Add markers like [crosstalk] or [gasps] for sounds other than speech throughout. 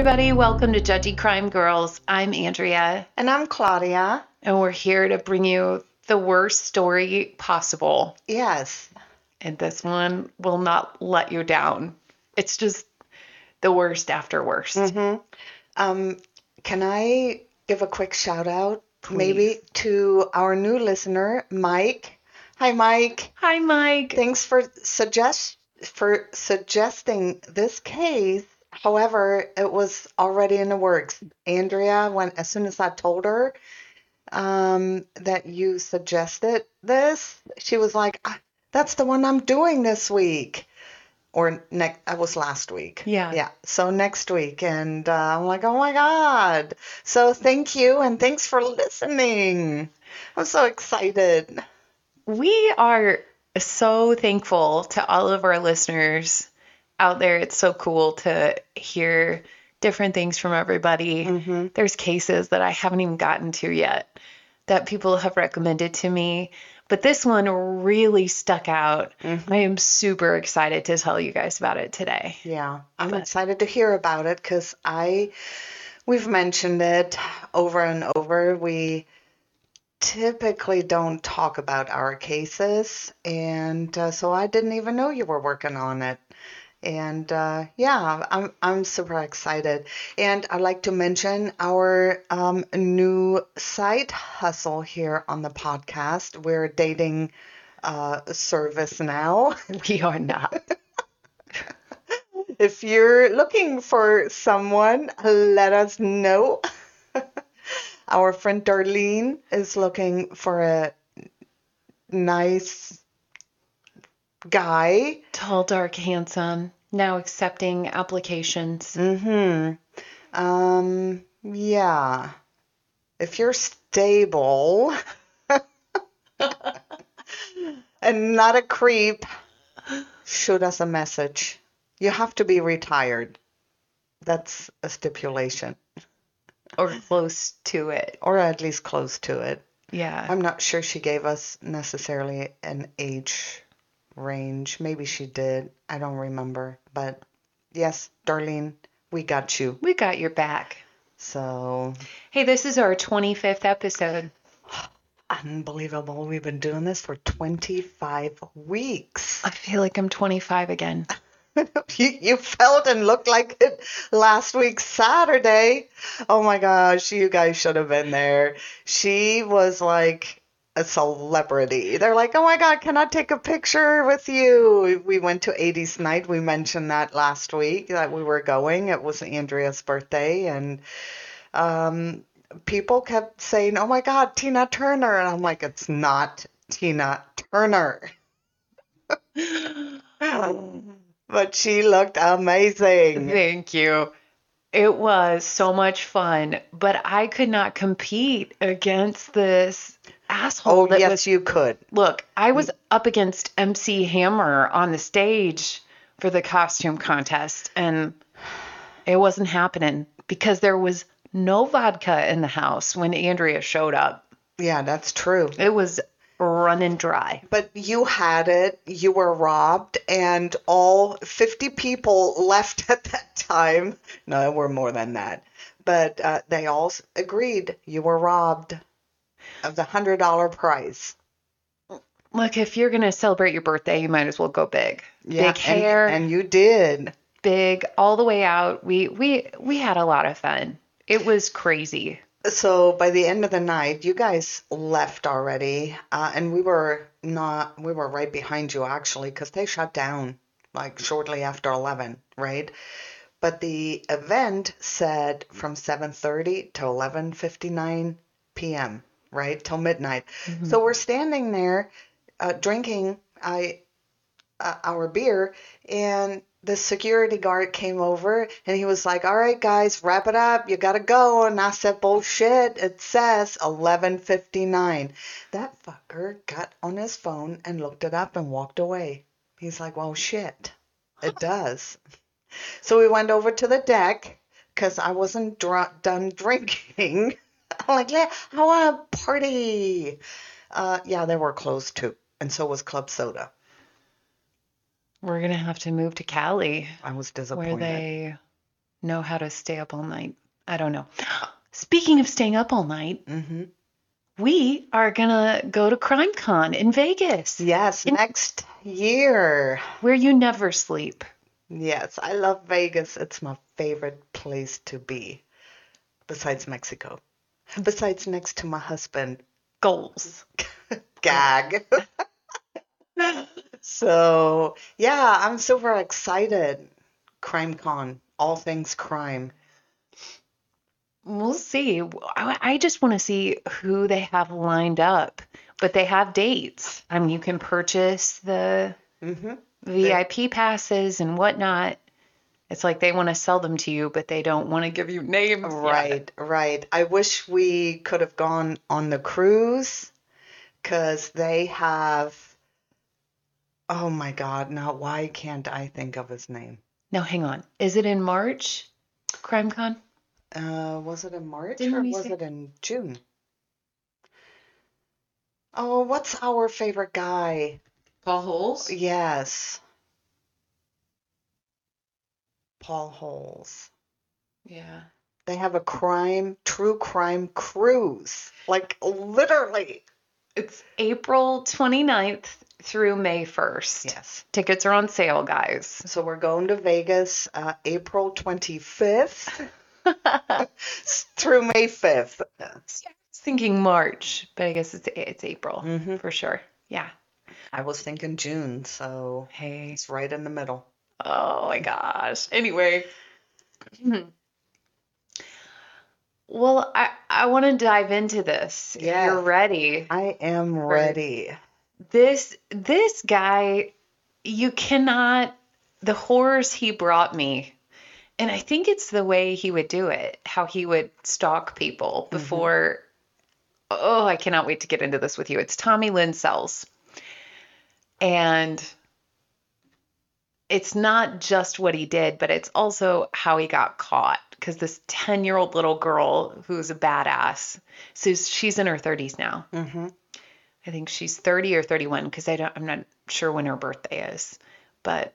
everybody. Welcome to Judgy Crime Girls. I'm Andrea, And I'm Claudia. and we're here to bring you the worst story possible. Yes. And this one will not let you down. It's just the worst after worst. Um, can I give a quick shout out, Please. maybe, to our new listener, Mike? Hi, Mike. Hi, Mike. Thanks for suggest for suggesting this case. However, it was already in the works. Andrea, when as soon as I told her um, that you suggested this, she was like, "Ah, "That's the one I'm doing this week." Or next, that was last week. Yeah. Yeah. So next week, and uh, I'm like, "Oh my god!" So thank you, and thanks for listening. I'm so excited. We are so thankful to all of our listeners out there. It's so cool to hear different things from everybody. There's cases that I haven't even gotten to yet that people have recommended to me, but this one really stuck out. I am super excited to tell you guys about it today. Yeah, I'm excited to hear about it because I, we've mentioned it over and over. We typically don't talk about our cases, and uh, so I didn't even know you were working on it. And uh, yeah, I'm I'm super excited. And I'd like to mention our um, new side hustle here on the podcast. We're dating uh, service now. [laughs] We are not. [laughs] If you're looking for someone, let us know. [laughs] Our friend Darlene is looking for a nice guy. Tall, dark, handsome, now accepting applications. Mm-hmm. Um, yeah. If you're stable [laughs] and not a creep, shoot us a message. You have to be retired. That's a stipulation. Or close to it. or at least close to it. Yeah. I'm not sure she gave us necessarily an age range. Maybe she did. I don't remember. But yes, Darlene, we got you. we got your back. So Hey, this is our 25th episode. [gasps] unbelievable. We've been doing this for 25 weeks. I feel like I'm 25 again. [laughs] you, you felt and looked like it last week Saturday. Oh my gosh, you guys should have been there. She was like a celebrity. They're like, "Oh my god, can I take a picture with you?" We went to 80s night. We mentioned that last week that we were going. It was Andrea's birthday and um people kept saying, "Oh my god, Tina Turner." And I'm like, "It's not Tina Turner." [gasps] but she looked amazing. Thank you. It was so much fun, but I could not compete against this asshole Oh, yes, was. you could. Look, I was up against MC Hammer on the stage for the costume contest, and it wasn't happening because there was no vodka in the house when Andrea showed up. Yeah, that's true. It was running dry. But you had it, you were robbed, and all 50 people [laughs] left at that time. No, there were more than that. But uh, they all agreed you were robbed of the $100 prize. Look, if you're going to celebrate your birthday, you might as well go big. Yeah, big hair, And, and you did. big all the way out. We we we had a lot of fun. It was crazy. So by the end of the night, you guys left already, uh, and we were not. We were right behind you actually, because they shut down like shortly after eleven, right? But the event said from seven thirty to eleven fifty nine p.m. Right till midnight. So we're standing there, uh, drinking I uh, our beer, and the security guard came over and he was like, "All right, guys, wrap it up. You gotta go." And I said, "Bullshit! It says 11:59." That fucker got on his phone and looked it up and walked away. He's like, "Well, shit, it [laughs] does." So we went over to the deck because I wasn't dr- done drinking. [laughs] [laughs] I'm like, "Yeah, I want to party." Uh, yeah, they were closed too, and so was Club Soda. We're gonna have to move to Cali I was disappointed. where they know how to stay up all night. I don't know. [gasps] Speaking of staying up all night, hmm we are gonna go to CrimeCon in Vegas, Yes, next year. where you never sleep. Yes, I love Vegas. It's my favorite place to be, besides Mexico. Besides next to my husband. Goals. [laughs] Gag. [laughs] so, yeah, I'm super excited. Crime Con, all things crime. We'll see. I, I just want to see who they have lined up, but they have dates. I mean, you can purchase the hmm VIP passes and whatnot. It's like they want to sell them to you, but they don't want to give you names. yet. Right, right. I wish we could have gone on the cruise because they have. Oh my God, now why can't I think of his name? Now, hang on. Is it in March? CrimeCon? Uh, was it in March Didn't or was say- it in June? Oh, what's our favorite guy? Paul Holes? Yes. Paul Holes. Yeah. They have a crime, true crime cruise. Like literally. It's April 29th through May 1st. Yes. Tickets are on sale, guys. So we're going to Vegas uh, April 25th [laughs] through May 5th. I was thinking March, but I guess it's it's April Mhm. for sure. Yeah. I was thinking June, so Hey. it's right in the middle. Oh my gosh. Anyway. Mm-hmm. Well, I, I want to dive into this. Yes. you're ready. I am ready. This this guy, you cannot the horrors he brought me. And I think it's the way he would do it, how he would stalk people mm-hmm. before Oh, I cannot wait to get into this with you. It's Tommy Lynn Sells. And it's not just what he did, but it's also how he got caught. Because this 10 year old little girl who's a badass, so she's in her 30s now. hmm I think she's 30 or 31 because I don't I'm not sure when her birthday is. But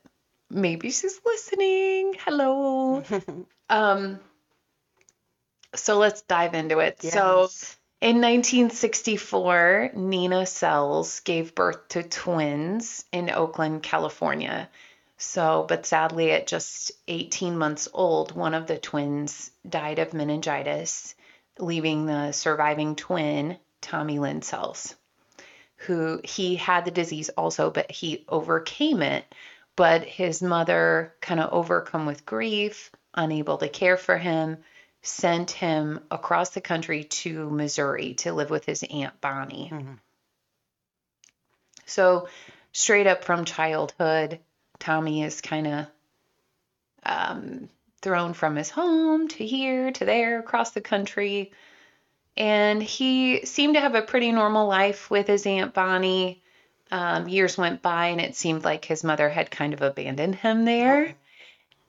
maybe she's listening. Hello. [laughs] um so let's dive into it. So in 1964, Nina Sells gave birth to twins in Oakland, California. So, but sadly, at just 18 months old, one of the twins died of meningitis, leaving the surviving twin, Tommy Lynn Sells, who he had the disease also, but he overcame it. But his mother, kind of overcome with grief, unable to care for him, sent him across the country to Missouri to live with his Aunt Bonnie. Mhm. So, straight up from childhood, Tommy is kind of um, thrown from his home to here to there across the country. And he seemed to have a pretty normal life with his Aunt Bonnie. Um, years went by, and it seemed like his mother had kind of abandoned him there.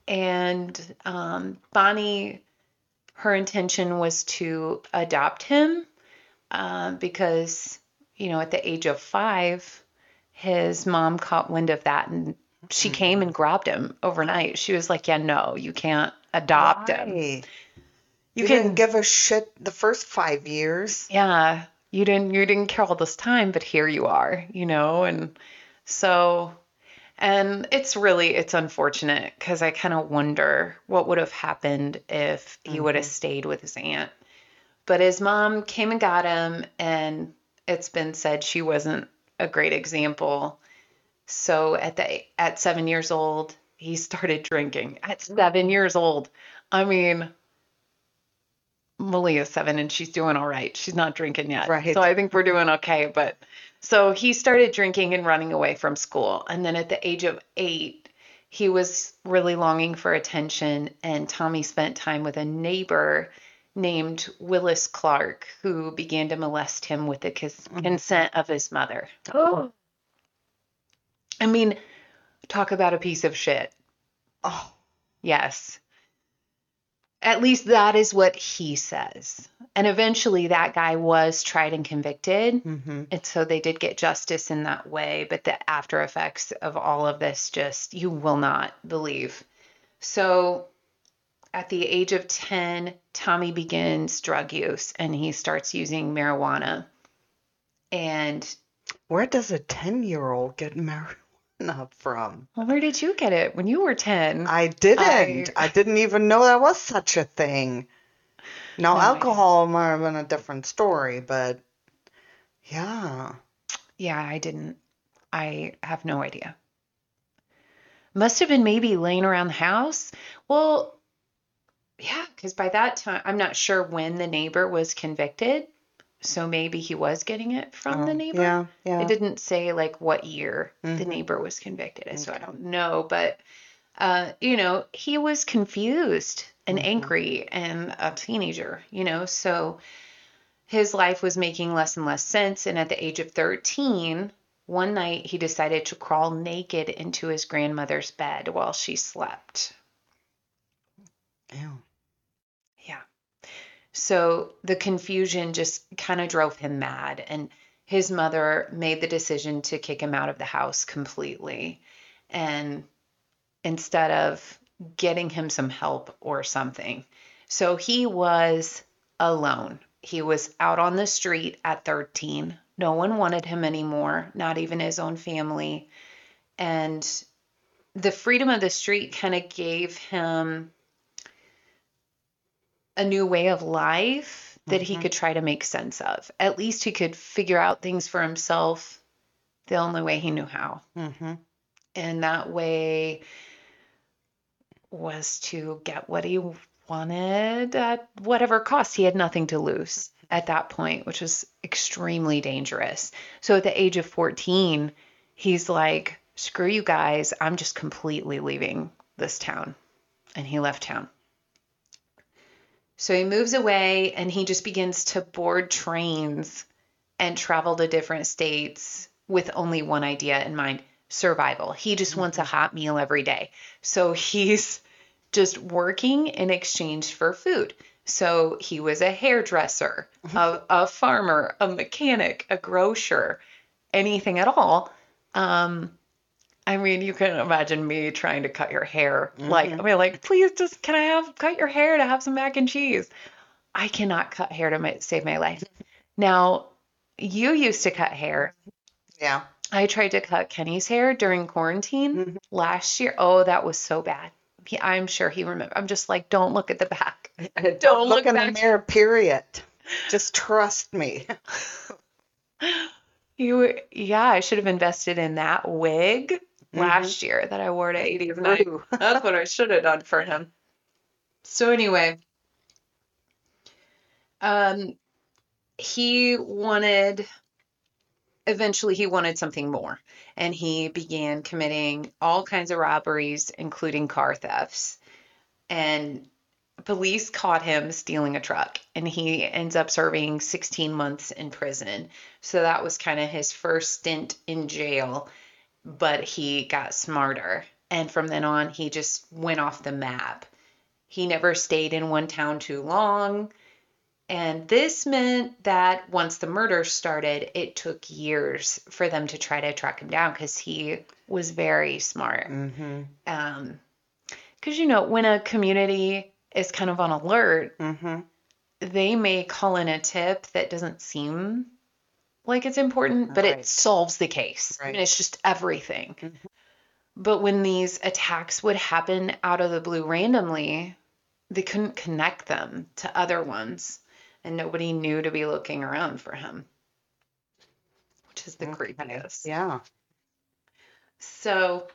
And um, Bonnie, her intention was to adopt him um, because, you know, at the age of five, his mom caught wind of that and she mm-hmm. came and grabbed him overnight. She was like, Yeah, no, you can't adopt him. You, You can didn't give a shit the first five years. yeah you didn't you didn't care all this time but here you are you know and so and it's really it's unfortunate because i kind of wonder what would have happened if he would have mm-hmm. stayed with his aunt but his mom came and got him and it's been said she wasn't a great example so at the at seven years old he started drinking at mm. seven years old i mean Malia's seven and she's doing all right. She's not drinking yet. Right. So I think we're doing okay. But so he started drinking and running away from school. And then at the age of eight, he was really longing for attention. And Tommy spent time with a neighbor named Willis Clark, who began to molest him with the cons- mm. consent of his mother. Oh. I mean, talk about a piece of shit. Oh, Yes. At least that is what he says. And eventually that guy was tried and convicted. hmm And so they did get justice in that way. But the after effects of all of this just, you will not believe. So at the age of 10, Tommy begins drug use and he starts using marijuana. And Where does a 10 year old get marijuana from? well, where did you get it when you were 10? I didn't. I, didn't even know there was such a thing. Now, alcohol might have been a different story, but yeah. yeah, I didn't. I have no idea. Must have been maybe laying around the house. Well, yeah, because by that time, I'm not sure when the neighbor was convicted. So maybe he was getting it from the Oh, neighbor. Yeah, yeah. It didn't say like what year the Mhm. neighbor was convicted, so I don't know. But uh, you know, he was confused and Mhm. angry and a teenager, you know, so his life was making less and less sense. And at the age of 13, one night he decided to crawl naked into his grandmother's bed while she slept. Ew. So the confusion just kind of drove him mad. And his mother made the decision to kick him out of the house completely. And instead of getting him some help or something. So he was alone. He was out on the street at 13. No one wanted him anymore, not even his own family. And the freedom of the street kind of gave him a new way of life that he Mhm. could try to make sense of. At least he could figure out things for himself the only way he knew how. Mm-hmm. And that way was to get what he wanted at whatever cost. He had nothing to lose at that point, which was extremely dangerous. So at the age of 14, he's like, screw you guys, I'm just completely leaving this town. And he left town. So he moves away and he just begins to board trains and travel to different states with only one idea in mind survival. He just wants a hot meal every day. So he's just working in exchange for food. So he was a hairdresser, a, a farmer, a mechanic, a grocer, anything at all. Um, I mean, you can imagine me trying to cut your hair. Like, I mean, like, please just can I have cut your hair to have some mac and cheese? I cannot cut hair to my, save my life. Now, you used to cut hair. Yeah. I tried to cut Kenny's hair during quarantine Mhm. last year. Oh, that was so bad. He, I'm sure he remember. I'm just like, don't look at the back. [laughs] [laughs] Don't look look in back. the mirror, period. [laughs] Just trust me. You, yeah, I should have invested in that wig last year that I wore to 80s night. True. That's what I should have done for him. So anyway, um, he wanted eventually he wanted something more and he began committing all kinds of robberies including car thefts and police caught him stealing a truck and he ends up serving 16 months in prison so that was kind of his first stint in jail but he got smarter and from then on he just went off the map he never stayed in one town too long and this meant that once the murder started, it took years for them to try to track him down because he was very smart. Mm-hmm. Um, because you know, when a community is kind of on alert, Mm-hmm. they may call in a tip that doesn't seem like it's important, but Right. it solves the case. I mean, it's just everything. Mhm. But when these attacks would happen out of the blue randomly, they couldn't connect them to other ones, and nobody knew to be looking around for him, which is the creepiest. Yeah. So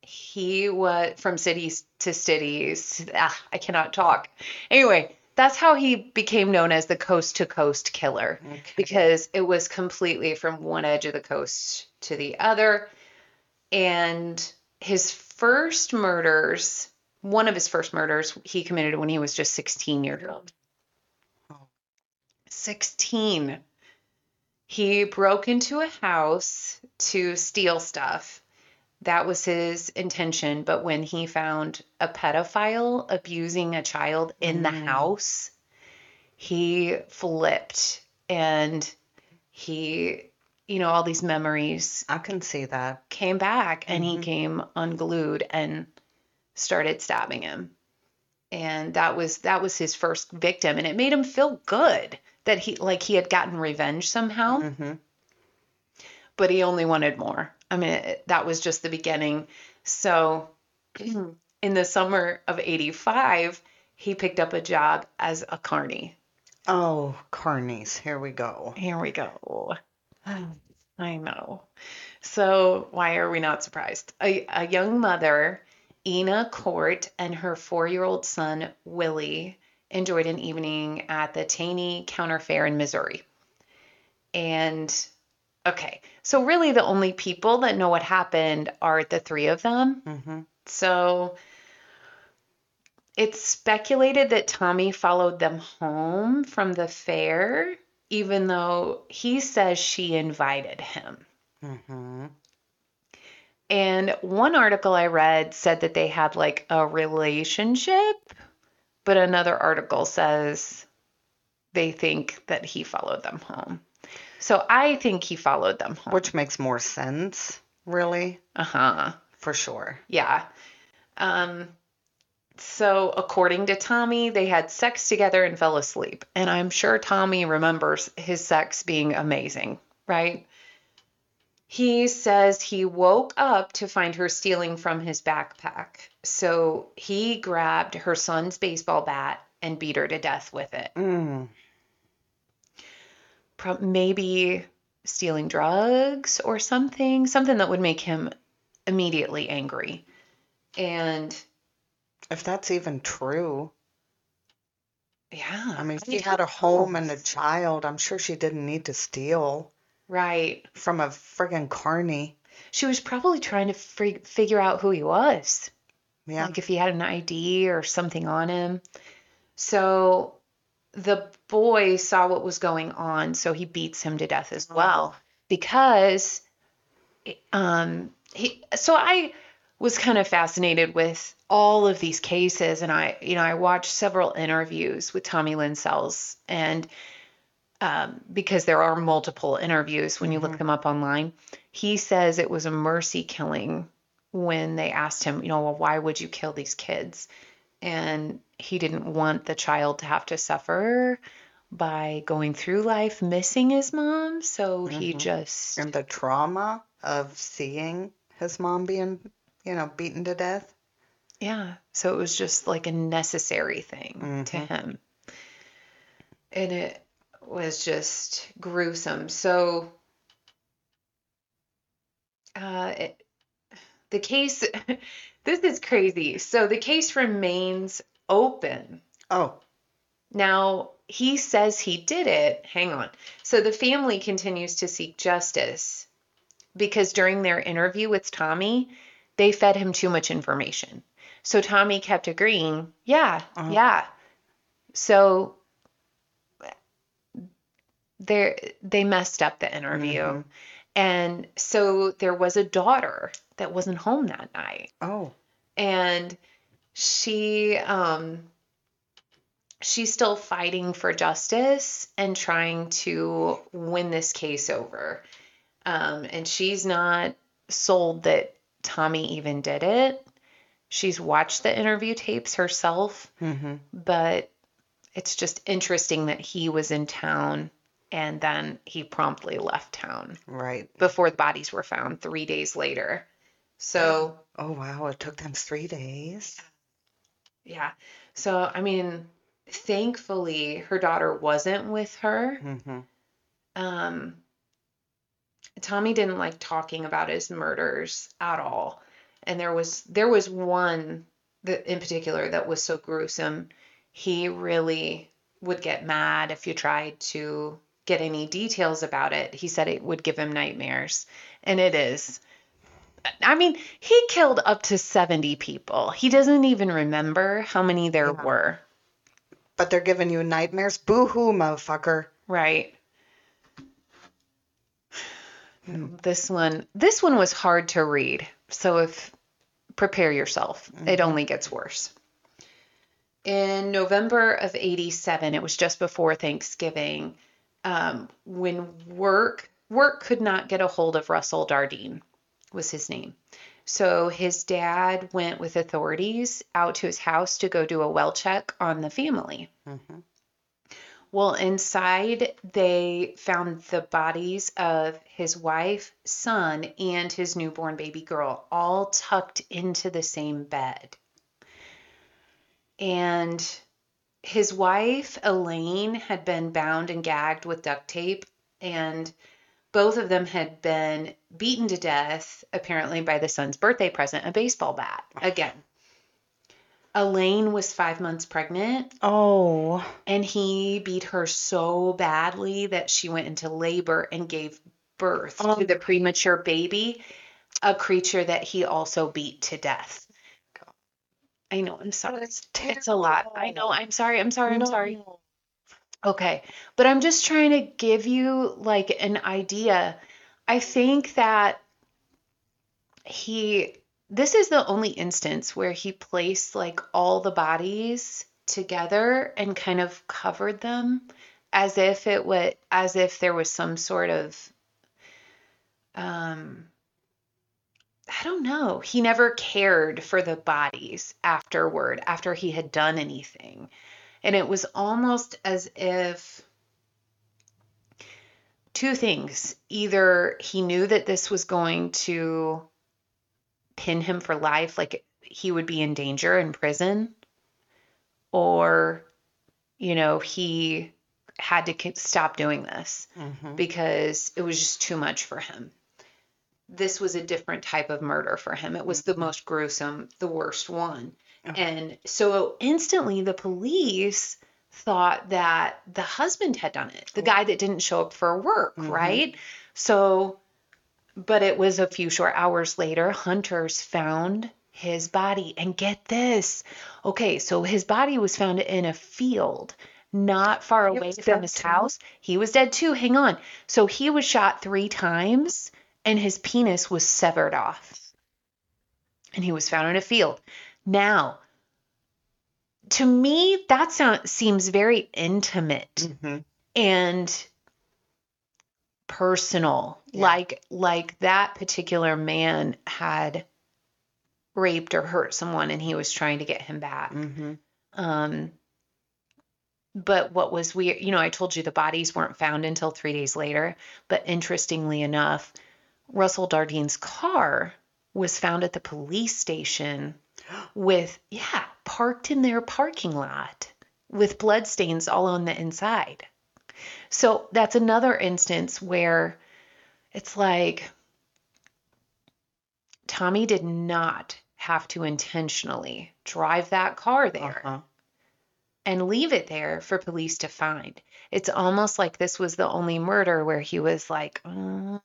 he was from cities to cities. Ah, I cannot talk. Anyway, that's how he became known as the coast to coast killer Okay. because it was completely from one edge of the coast to the other. And his first murders, one of his first murders, he committed when he was just 16 years old. Oh. 16. He broke into a house to steal stuff. That was his intention. But when he found a pedophile abusing a child in the Mm. house, he flipped and he, you know, all these memories I can see that. came back and he Mhm. came unglued and started stabbing him. And that was that was his first victim and it made him feel good that he like he had gotten revenge somehow. Mm-hmm. But he only wanted more. I mean, it, that was just the beginning. So [clears throat] in the summer of 85, he picked up a job as a carny. Oh, carnies. Here we go. Here we go. I know. So, why are we not surprised? A, a young mother, Ena Cordt, and her four year old son, Willie, enjoyed an evening at the Taney County Fair in Missouri. And, okay, so really the only people that know what happened are the three of them. Mm-hmm. So, it's speculated that Tommy followed them home from the fair, even though he says she invited him. Mm-hmm. And one article I read said that they had like a relationship, but another article says they think that he followed them home. So I think he followed them home. Which makes more sense, really, Uh huh. for sure. Yeah. Um, so, according to Tommy, they had sex together and fell asleep. And I'm sure Tommy remembers his sex being amazing, right? He says he woke up to find her stealing from his backpack. So, he grabbed her son's baseball bat and beat her to death with it. Mm. Pro- maybe stealing drugs or something, something that would make him immediately angry. And If that's even true. yeah, I mean, she had a home and a child. I'm sure she didn't need to steal Right. from a friggin' carny. She was probably trying to fig- figure out who he was, Yeah. like if he had an ID or something on him. So the boy saw what was going on, so he beats him to death as well because um he so I was kind of fascinated with all of these cases and I you know I watched several interviews with Tommy Lynn Sells and um, because there are multiple interviews when you look them up online. He says it was a mercy killing when they asked him, you know, well, why would you kill these kids? And he didn't want the child to have to suffer by going through life missing his mom. So he just, And the trauma of seeing his mom being, you know, beaten to death. yeah. So it was just like a necessary thing to him. And it was just gruesome. So, uh, it, the case, [laughs] this is crazy. So the case remains open. Oh, Now, he says he did it. Hang on. So the family continues to seek justice because during their interview with Tommy, they fed him too much information. So Tommy kept agreeing, yeah, uh-huh. yeah. So they they messed up the interview. Mm-hmm. And so there was a daughter that wasn't home that night oh, and she um she's still fighting for justice and trying to win this case over um and she's not sold that Tommy even did it she's watched the interview tapes herself mm-hmm. but it's just interesting that he was in town and then he promptly left town right. before the bodies were found 3 days later so Oh, wow. It took them three days. Yeah. So, I mean, thankfully, her daughter wasn't with her. Mm-hmm. Um, Tommy didn't like talking about his murders at all. And there was there was one that in particular that was so gruesome. He really would get mad if you tried to get any details about it. He said it would give him nightmares. And it is. I mean, he killed up to 70 people. He doesn't even remember how many there were. But they're giving you nightmares. Boo hoo, motherfucker. Right. This one this one was hard to read. So if prepare yourself. It only gets worse. In November of 87, it was just before Thanksgiving, um, when work work could not get a hold of Russell Dardeen was his name. So his dad went with authorities out to his house to go do a well check on the family. Mm-hmm. Well, inside they found the bodies of his wife, son, and his newborn baby girl all tucked into the same bed. And his wife, Elaine, had been bound and gagged with duct tape, and both of them had been beaten to death, apparently by the son's birthday present, a baseball bat. Again. Elaine was five months pregnant. Oh. And he beat her so badly that she went into labor and gave birth Oh. to the premature baby, a creature that he also beat to death. I know, I'm sorry. It's a lot. I know. I'm sorry. I'm sorry. I'm sorry. Okay. But I'm just trying to give you like an idea. I think that he, this is the only instance where he placed like all the bodies together and kind of covered them as if it would, as if there was some sort of, um, I don't know. He never cared for the bodies afterward, after he had done anything. And it was almost as if two things. Either he knew that this was going to pin him for life, like he would be in danger in prison, or, you know, he had to stop doing this Mhm. because it was just too much for him. This was a different type of murder for him. It was the most gruesome, the worst one. Okay. And so instantly the police thought that the husband had done it, the guy that didn't show up for work, Mhm. right? So, but it was a few short hours later, hunters found his body. And get this. Okay, so his body was found in a field not far He away from his too? house. He was dead too. Hang on. So he was shot three times and his penis was severed off. And he was found in a field. Now, to me, that sound, seems very intimate Mhm. and personal. Yeah. Like like that particular man had raped or hurt someone and he was trying to get him back. Mhm. Um, but what was weird, you know, I told you the bodies weren't found until three days later. But interestingly enough, Russell Dardeen's car was found at the police station with, yeah, parked in their parking lot with bloodstains all on the inside. So that's another instance where it's like Tommy did not have to intentionally drive that car there Uh-huh. and leave it there for police to find. It's almost like this was the only murder where he was like, "Mm,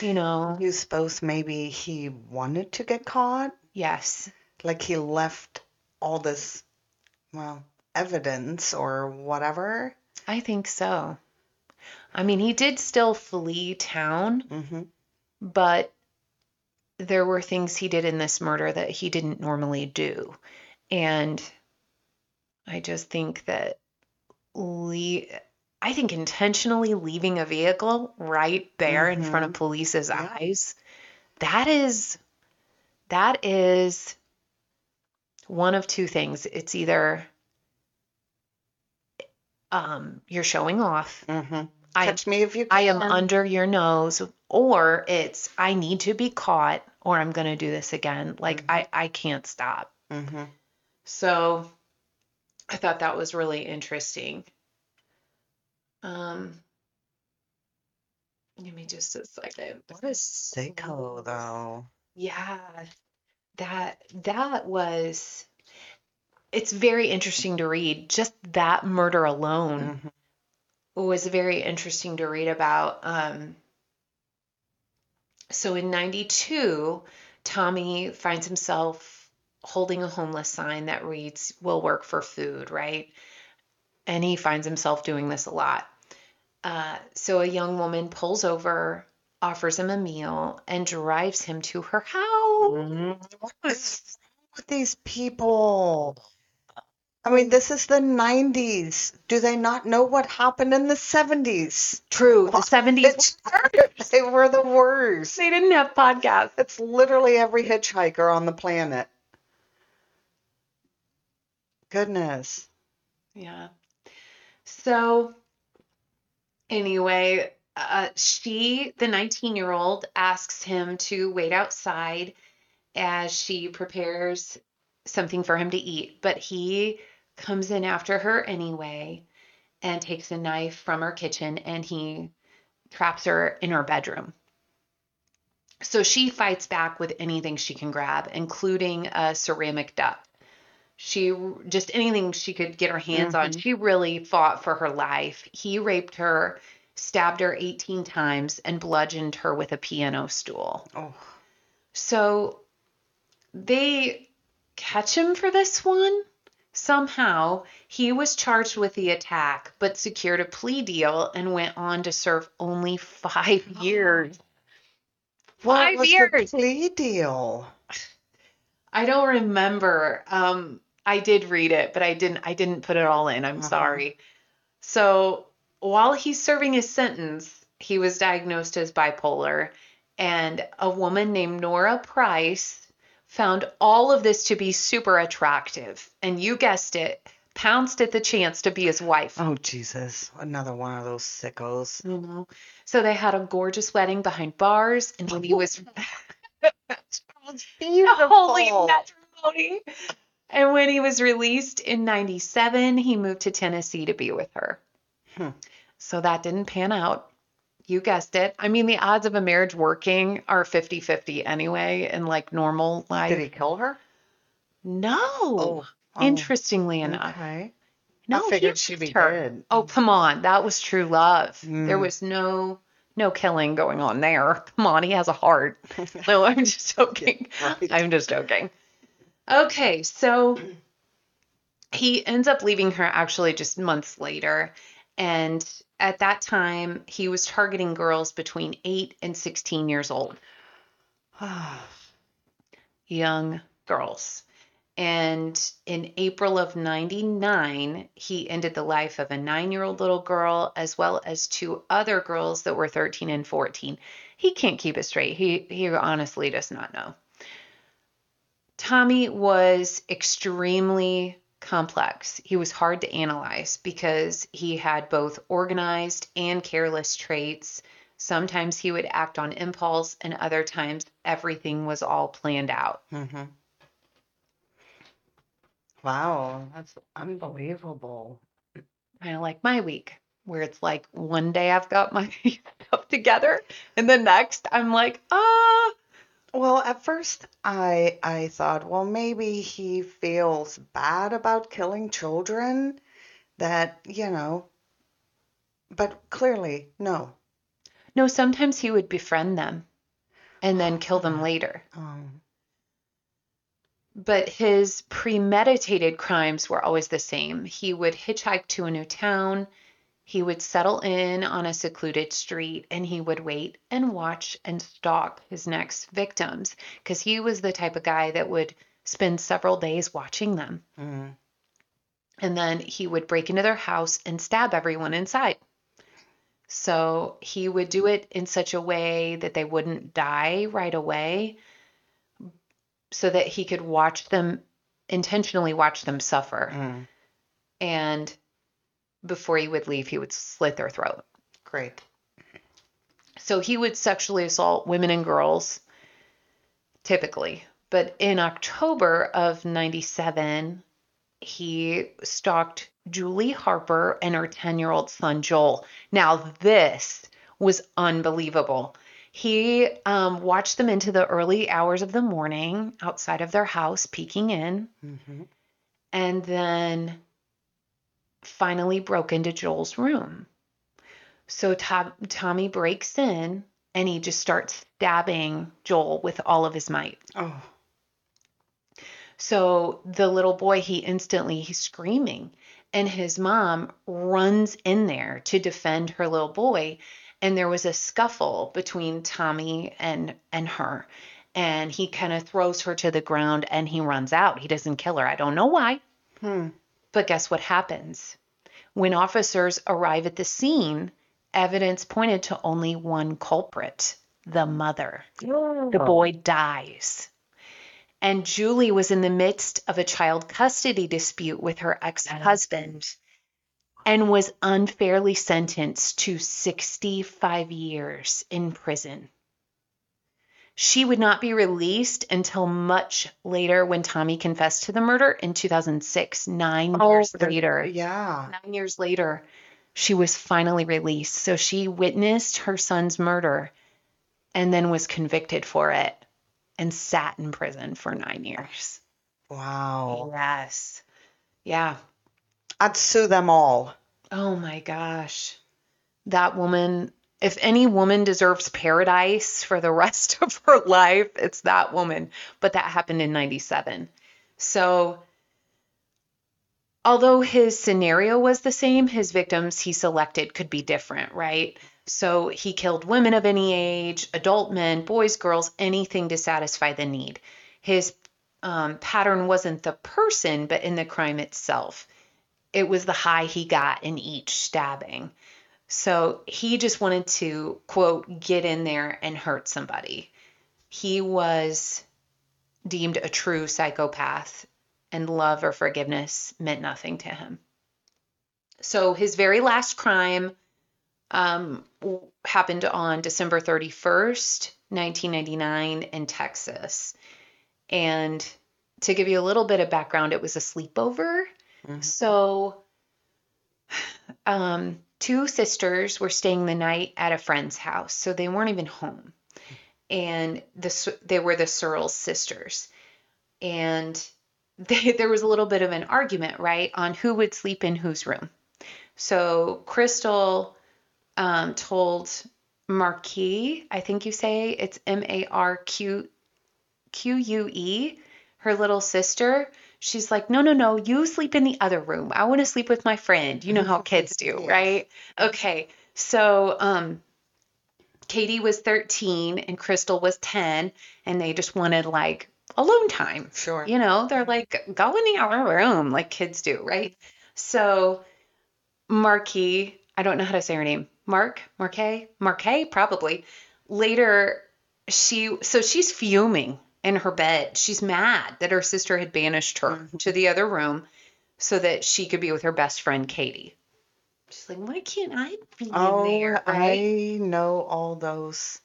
you know, You suppose maybe he wanted to get caught? Yes, Like he left all this, well, evidence or whatever? I think so. I mean, he did still flee town, Mm-hmm. but there were things he did in this murder that he didn't normally do. And I just think that le- I think intentionally leaving a vehicle right there in front of police's Yeah. eyes, that is that is one of two things. It's either um, you're showing off. Mm-hmm. I Catch me if you can. I am under your nose, or it's I need to be caught, or I'm gonna do this again. Like I I can't stop. Mm-hmm. So I thought that was really interesting. Um, give me just a second. What a sicko, though. Yeah, that that was. It's very interesting to read. Just that murder alone Mhm. was very interesting to read about. Um, so in 92, Tommy finds himself holding a homeless sign that reads, Will work for food, right? And he finds himself doing this a lot. Uh, so a young woman pulls over, offers him a meal, and drives him to her house. What is wrong with these people? I mean, this is the 90s. Do they not know what happened in the 70s? True. The 70s. they were the worst. They didn't have podcasts. It's literally every hitchhiker on the planet. Goodness. Yeah. So, anyway, uh, she, the 19 year old, asks him to wait outside as she prepares something for him to eat, but he comes in after her anyway and takes a knife from her kitchen and he traps her in her bedroom. So she fights back with anything she can grab, including a ceramic duck. She just anything she could get her hands on. Mm-hmm. She really fought for her life. He raped her, stabbed her 18 times, and bludgeoned her with a piano stool. Oh, So they catch him for this one. Somehow he was charged with the attack, but secured a plea deal and went on to serve only five years. what Five was years. the plea deal? I don't remember. Um, I did read it, but I didn't. I didn't put it all in. I'm Uh-huh. sorry. So while he's serving his sentence, he was diagnosed as bipolar, and a woman named Nora Price found all of this to be super attractive, and you guessed it, pounced at the chance to be his wife. Oh, Jesus. Another one of those sickos. You know? So they had a gorgeous wedding behind bars, and when he was [laughs] [laughs] Beautiful. holy matrimony. And when he was released in 97, he moved to Tennessee to be with her. Hmm. So that didn't pan out. You guessed it. I mean, the odds of a marriage working are 50 50 anyway, in like normal life. Did he kill her? No. Oh, Interestingly enough. Okay. No, I figured he she'd be her. dead. Oh, come on. That was true love. There Mm. was no no killing going on there. Come on, he has a heart. [laughs] No, I'm just joking. right. I'm just joking. Okay, so he ends up leaving her actually just months later. And at that time, he was targeting girls between 8 and 16 years old, [sighs] young girls. And in April of 99, he ended the life of a nine year old little girl as well as two other girls that were 13 and 14. He can't keep it straight. He, he honestly does not know. Tommy was extremely complex. He was hard to analyze because he had both organized and careless traits. Sometimes he would act on impulse, and other times everything was all planned out. hmm Wow, that's unbelievable. kind of like my week, where it's like one day I've got my [laughs] stuff together, and the next I'm like, ah, Well, at first I I thought, well, maybe he feels bad about killing children, that, you know, but clearly, no. no. Sometimes he would befriend them and then kill them [sighs] later. Um, But his premeditated crimes were always the same. He would hitchhike to a new town, he would settle in on a secluded street, and he would wait and watch and stalk his next victims because he was the type of guy that would spend several days watching them. mm, And then he would break into their house and stab everyone inside. So he would do it in such a way that they wouldn't die right away so that he could watch them, intentionally watch them suffer. mm, And before he would leave, he would slit their throat. great. So he would sexually assault women and girls, typically. But in October of 97, he stalked Julie Harper and her 10 year old son, Joel. Now, this was unbelievable. He um, watched them into the early hours of the morning outside of their house, peeking in, hmm and then finally broke into Joel's room. So Tom, Tommy breaks in and he just starts stabbing Joel with all of his might. Oh, So the little boy, he instantly he's screaming, and his mom runs in there to defend her little boy, and there was a scuffle between Tommy and and her, and he kind of throws her to the ground and he runs out. He doesn't kill her. I don't know why. hmm. But guess what happens? When officers arrive at the scene, evidence pointed to only one culprit the mother. The boy dies. And Julie was in the midst of a child custody dispute with her ex husband and was unfairly sentenced to 65 years in prison. She would not be released until much later when Tommy confessed to the murder in 2006, nine oh, years there- later. Yeah. Nine years later, she was finally released. So she witnessed her son's murder and then was convicted for it and sat in prison for nine years. Wow. Yes. Yeah. I'd sue them all. Oh my gosh. That woman, if any woman deserves paradise for the [laughs] rest of her life, it's that woman. But that happened in 97. So, although his scenario was the same, his victims he selected could be different, right? So, he killed women of any age, adult men, boys, girls, anything to satisfy the need. His um, pattern wasn't the person, but in the crime itself it was the high he got in each stabbing. So he just wanted to, quote, get in there and hurt somebody. He was deemed a true psychopath, and love or forgiveness meant nothing to him. So his very last crime um, happened on December 31st, 1999, in Texas. And to give you a little bit of background, it was a sleepover. So, um, two sisters were staying the night at a friend's house, so they weren't even home, and the they were the Surles sisters, and [laughs] they, there was a little bit of an argument, right, on who would sleep in whose room. So Crystal um, told Marquis, I think you say it's M A R Q Q U E, her little sister. She's like, no, no, no, you sleep in the other room. I want to sleep with my friend. You know how [laughs] kids do, Yes. right? Okay. So, um, Katie was 13 and Crystal was 10, and they just wanted like alone time. Sure. You know, they're like, go in the other room like kids do, right? So, Marquis, I don't know how to say her name. Mark, Marquet, Marquet, probably. Later, she, so she's fuming in her bed. She's mad that her sister had banished her mm-hmm. to the other room so that she could be with her best friend, Katie. She's like, why can't I be Oh, in there? Right? I know all those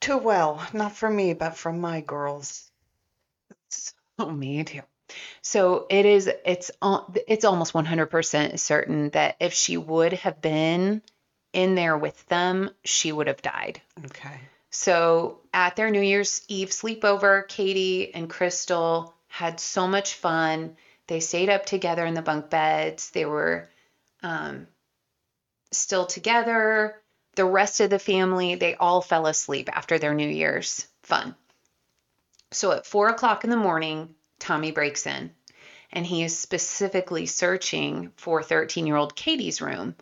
too well. Not from me, but from my girls. [laughs] Oh, me too. So it is. It's it's almost 100% certain that if she would have been in there with them, she would have died. Okay. So at their New Year's Eve sleepover, Katie and Crystal had so much fun. They stayed up together in the bunk beds. They were um, still together. The rest of the family, they all fell asleep after their New Year's fun. So at four o'clock in the morning, Tommy breaks in and he is specifically searching for 13 year old Katie's room.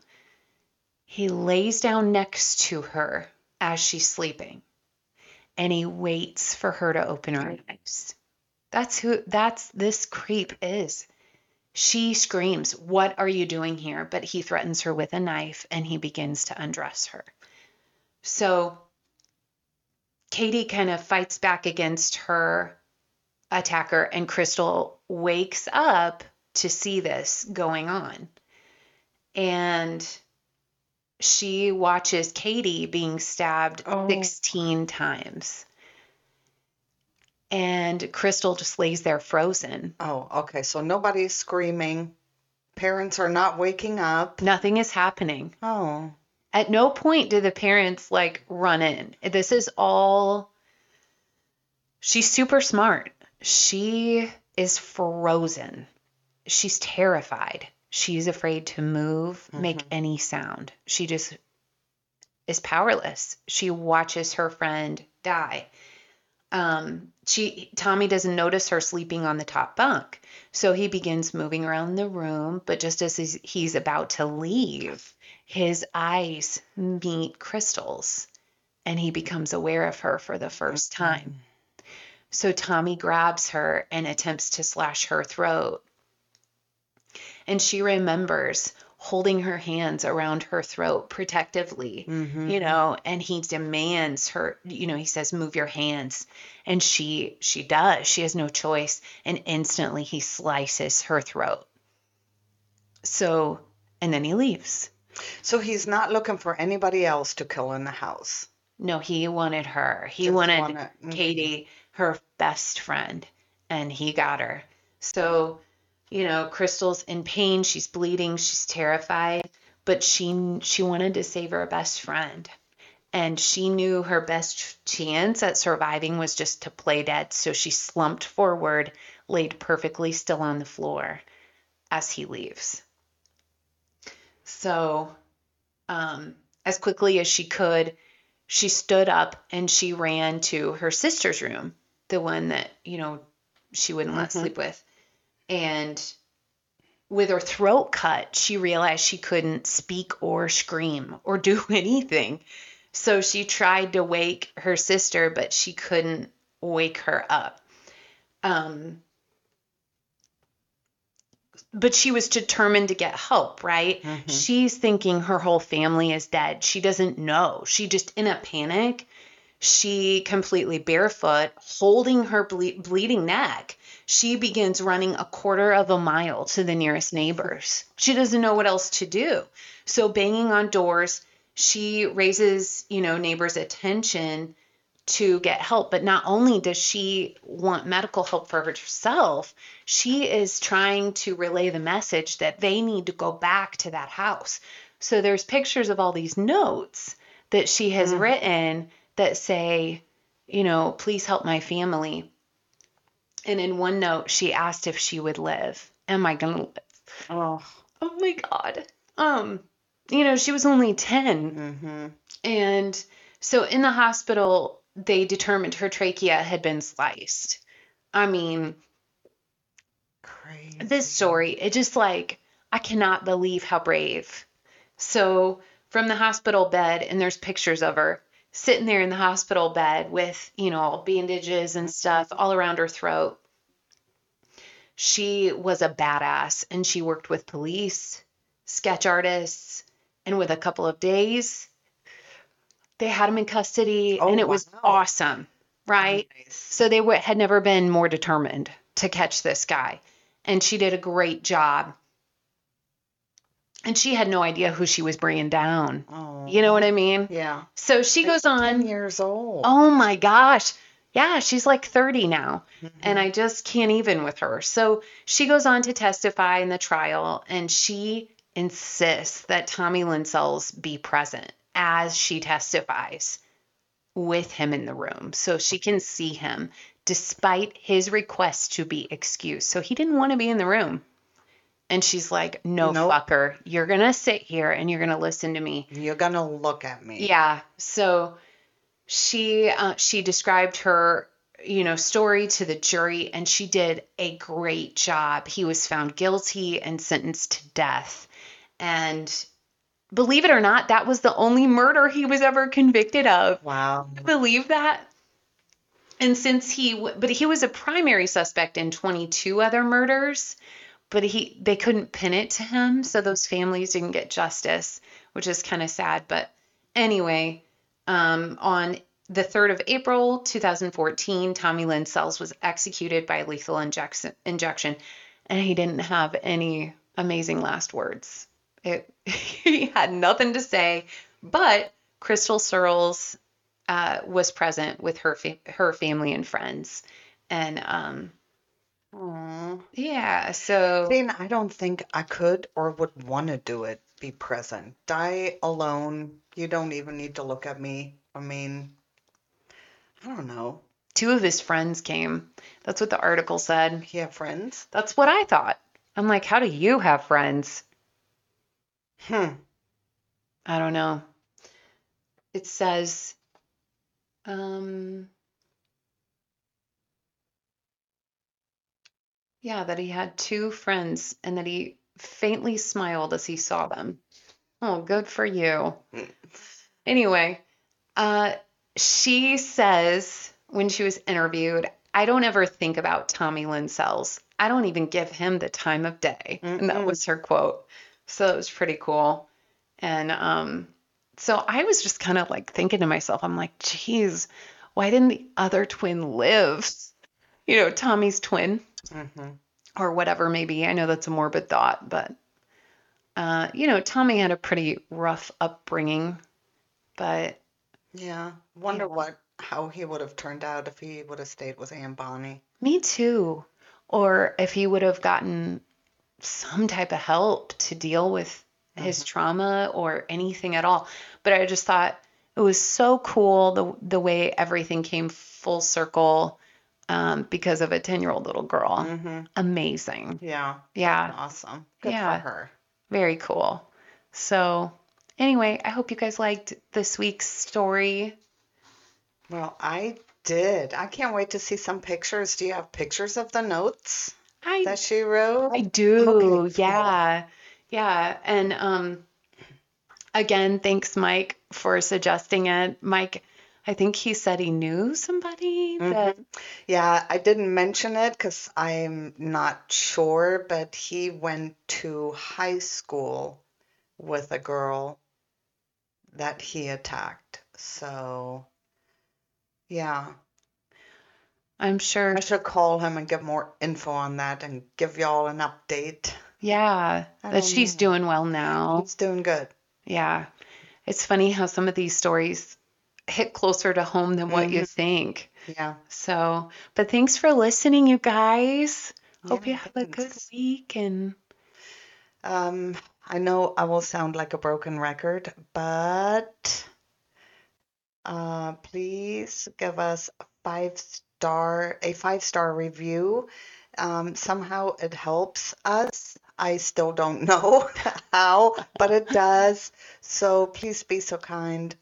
He lays down next to her as she's sleeping and he waits for her to open her eyes. That's who that's this creep is. She screams, What are you doing here? But he threatens her with a knife and he begins to undress her. So Katie kind of fights back against her attacker, and Crystal wakes up to see this going on. And she watches Katie being stabbed Oh. 16 times. And Crystal just lays there frozen. Oh, okay. So nobody's screaming. Parents are not waking up. Nothing is happening. Oh, At no point do the parents like run in. This is all. She's super smart. She is frozen. She's terrified. She's afraid to move, make any sound. She just is powerless. She watches her friend die. Um, she Tommy doesn't notice her sleeping on the top bunk, so he begins moving around the room. But just as he's, he's about to leave, his eyes meet Crystal's, and he becomes aware of her for the first time. So Tommy grabs her and attempts to slash her throat. And she remembers holding her hands around her throat protectively, Mm-hmm. you know, and he demands her, you know, he says, move your hands. And she she does. She has no choice. And instantly he slices her throat. So and then he leaves. So he's not looking for anybody else to kill in the house. No, he wanted her. He Just wanted wanted- mhm. Katie, her best friend, and he got her. So, you know, Crystal's in pain. She's bleeding. She's terrified, but she she wanted to save her best friend, and she knew her best chance at surviving was just to play dead. So she slumped forward, laid perfectly still on the floor as he leaves. So, um, as quickly as she could, she stood up and she ran to her sister's room, the one that, you know, she wouldn't let Mhm. sleep with. And with her throat cut, she realized she couldn't speak or scream or do [laughs] anything. So she tried to wake her sister, but she couldn't wake her up. Um, but she was determined to get help, right? Mhm. She's thinking her whole family is dead. She doesn't know. She just in a panic. She completely barefoot, holding her ble- bleeding neck. She begins running a quarter of a mile to the nearest neighbors. She doesn't know what else to do. So banging on doors, she raises, you know, neighbors' attention to get help. But not only does she want medical help for herself, she is trying to relay the message that they need to go back to that house. So there's pictures of all these notes that she has Mhm. written that say, you know, please help my family. And in one note, she asked if she would live. Am I going to live? Oh. Oh my God. Um, you know, she was only 10. Mm-hmm. And so in the hospital, they determined her trachea had been sliced. I mean, Crazy. this story, it just like, I cannot believe how brave. So from the hospital bed, and there's pictures of her sitting there in the hospital bed with, you know, bandages and stuff all around her throat. She was a badass and she worked with police, sketch artists, and with a couple of days, they had him in custody Oh, and it was awesome, right? Nice. So they were, had never been more determined to catch this guy. And she did a great job. And she had no idea who she was bringing down. Oh. You know what I mean? Yeah. So she goes on. years old. Oh my gosh. Yeah, she's like 30 now. Mhm. And I just can't even with her. So she goes on to testify in the trial and she insists that Tommy Lynn Sells be present as she testifies with him in the room so she can see him despite his request to be excused. So he didn't want to be in the room. And she's like, no, Nope. fucker, you're going to sit here and you're going to listen to me. You're gonna look at me. Yeah. So she uh, she described her you know story to the jury and she did a great job. He was found guilty and sentenced to death. And believe it or not, that was the only murder he was ever convicted of. Wow. Believe that? And since he but he was a primary suspect in 22 other murders, but he they couldn't pin it to him, so those families didn't get justice, which is kind of sad, but anyway, um, on the 3rd of April 2014, Tommy Lynn Sells was executed by lethal injection, injection, and he didn't have any amazing last words. It, [laughs] he had nothing to say, but Crystal Surles uh, was present with her fa- her family and friends, and um, Aw. yeah, so See, I don't think I could or would want to do it. Be present. Die alone. You don't even need to look at me. I mean, I don't know. two of his friends came. That's what the article said. He have friends? That's what I thought. I'm like, how do you have friends? Hmm. I don't know. It says, um, yeah, that he had two friends and that he faintly smiled as he saw them. Oh, good for you. Anyway, uh, she says when she was interviewed, I don't ever think about Tommy Lynn Sells. I don't even give him the time of day. And that was her quote. So it was pretty cool. And um, so I was just kind of like thinking to myself, I'm like, geez, why didn't the other twin live? You know, Tommy's twin hmm or whatever maybe. I know that's a morbid thought, but uh, you know, Tommy had a pretty rough upbringing, but Yeah. Wonder Yeah. what how he would have turned out if he would have stayed with Aunt Bonnie. me too. Or if he would have gotten some type of help to deal with his trauma or anything at all. But I just thought it was so cool the the way everything came full circle um, because of a 10 year old little girl. hmm Amazing. Yeah. Yeah. Awesome. Good Yeah. for her. Very cool. So, anyway, I hope you guys liked this week's story. Well, I did. I can't wait to see some pictures. Do you have pictures of the notes I that she wrote? I do. Okay. Yeah. Yeah. And um again, thanks Mike for suggesting it. Mike, I think he said he knew somebody mm-hmm. that Yeah, I didn't mention it because I'm not sure, but he went to high school with a girl that he attacked. So, yeah, I'm sure I should call him and get more info on that and give y'all an update. yeah, that she's know. doing well now. He's doing good. Yeah. It's funny how some of these stories hit closer to home than what you think. Yeah. So, but thanks for listening, you guys. Hope you have a good thanks. week and Um, I know I will sound like a broken record, but uh, please give us a five star a five star review. Um, somehow it helps us. I still don't [laughs] know how, but it does. So please be so kind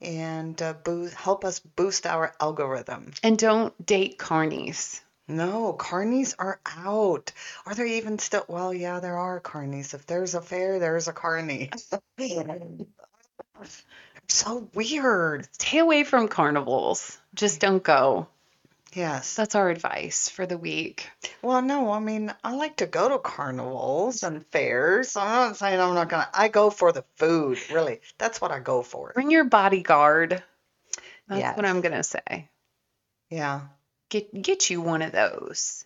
and uh, boost, help us boost our algorithm. and don't date carnies. No, carnies are out. Are there even still? Well, yeah, there are carnies. If there's a fair, there's a carny. [laughs] so weird. Stay away from carnivals. Just don't go. Yes. That's our advice for the week. Well, no, I mean, I like to go to carnivals and fairs. I'm not saying I'm not gonna. I go for the food, really. That's what I go for. Bring your bodyguard. That's Yes. what I'm gonna say. Yeah. Get get you one of those.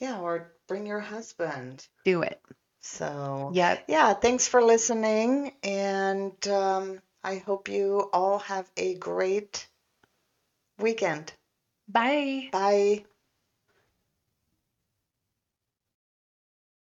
Yeah, or bring your husband. Do it. So, yeah. yeah, thanks for listening. And um, I hope you all have a great weekend. Bye. Bye.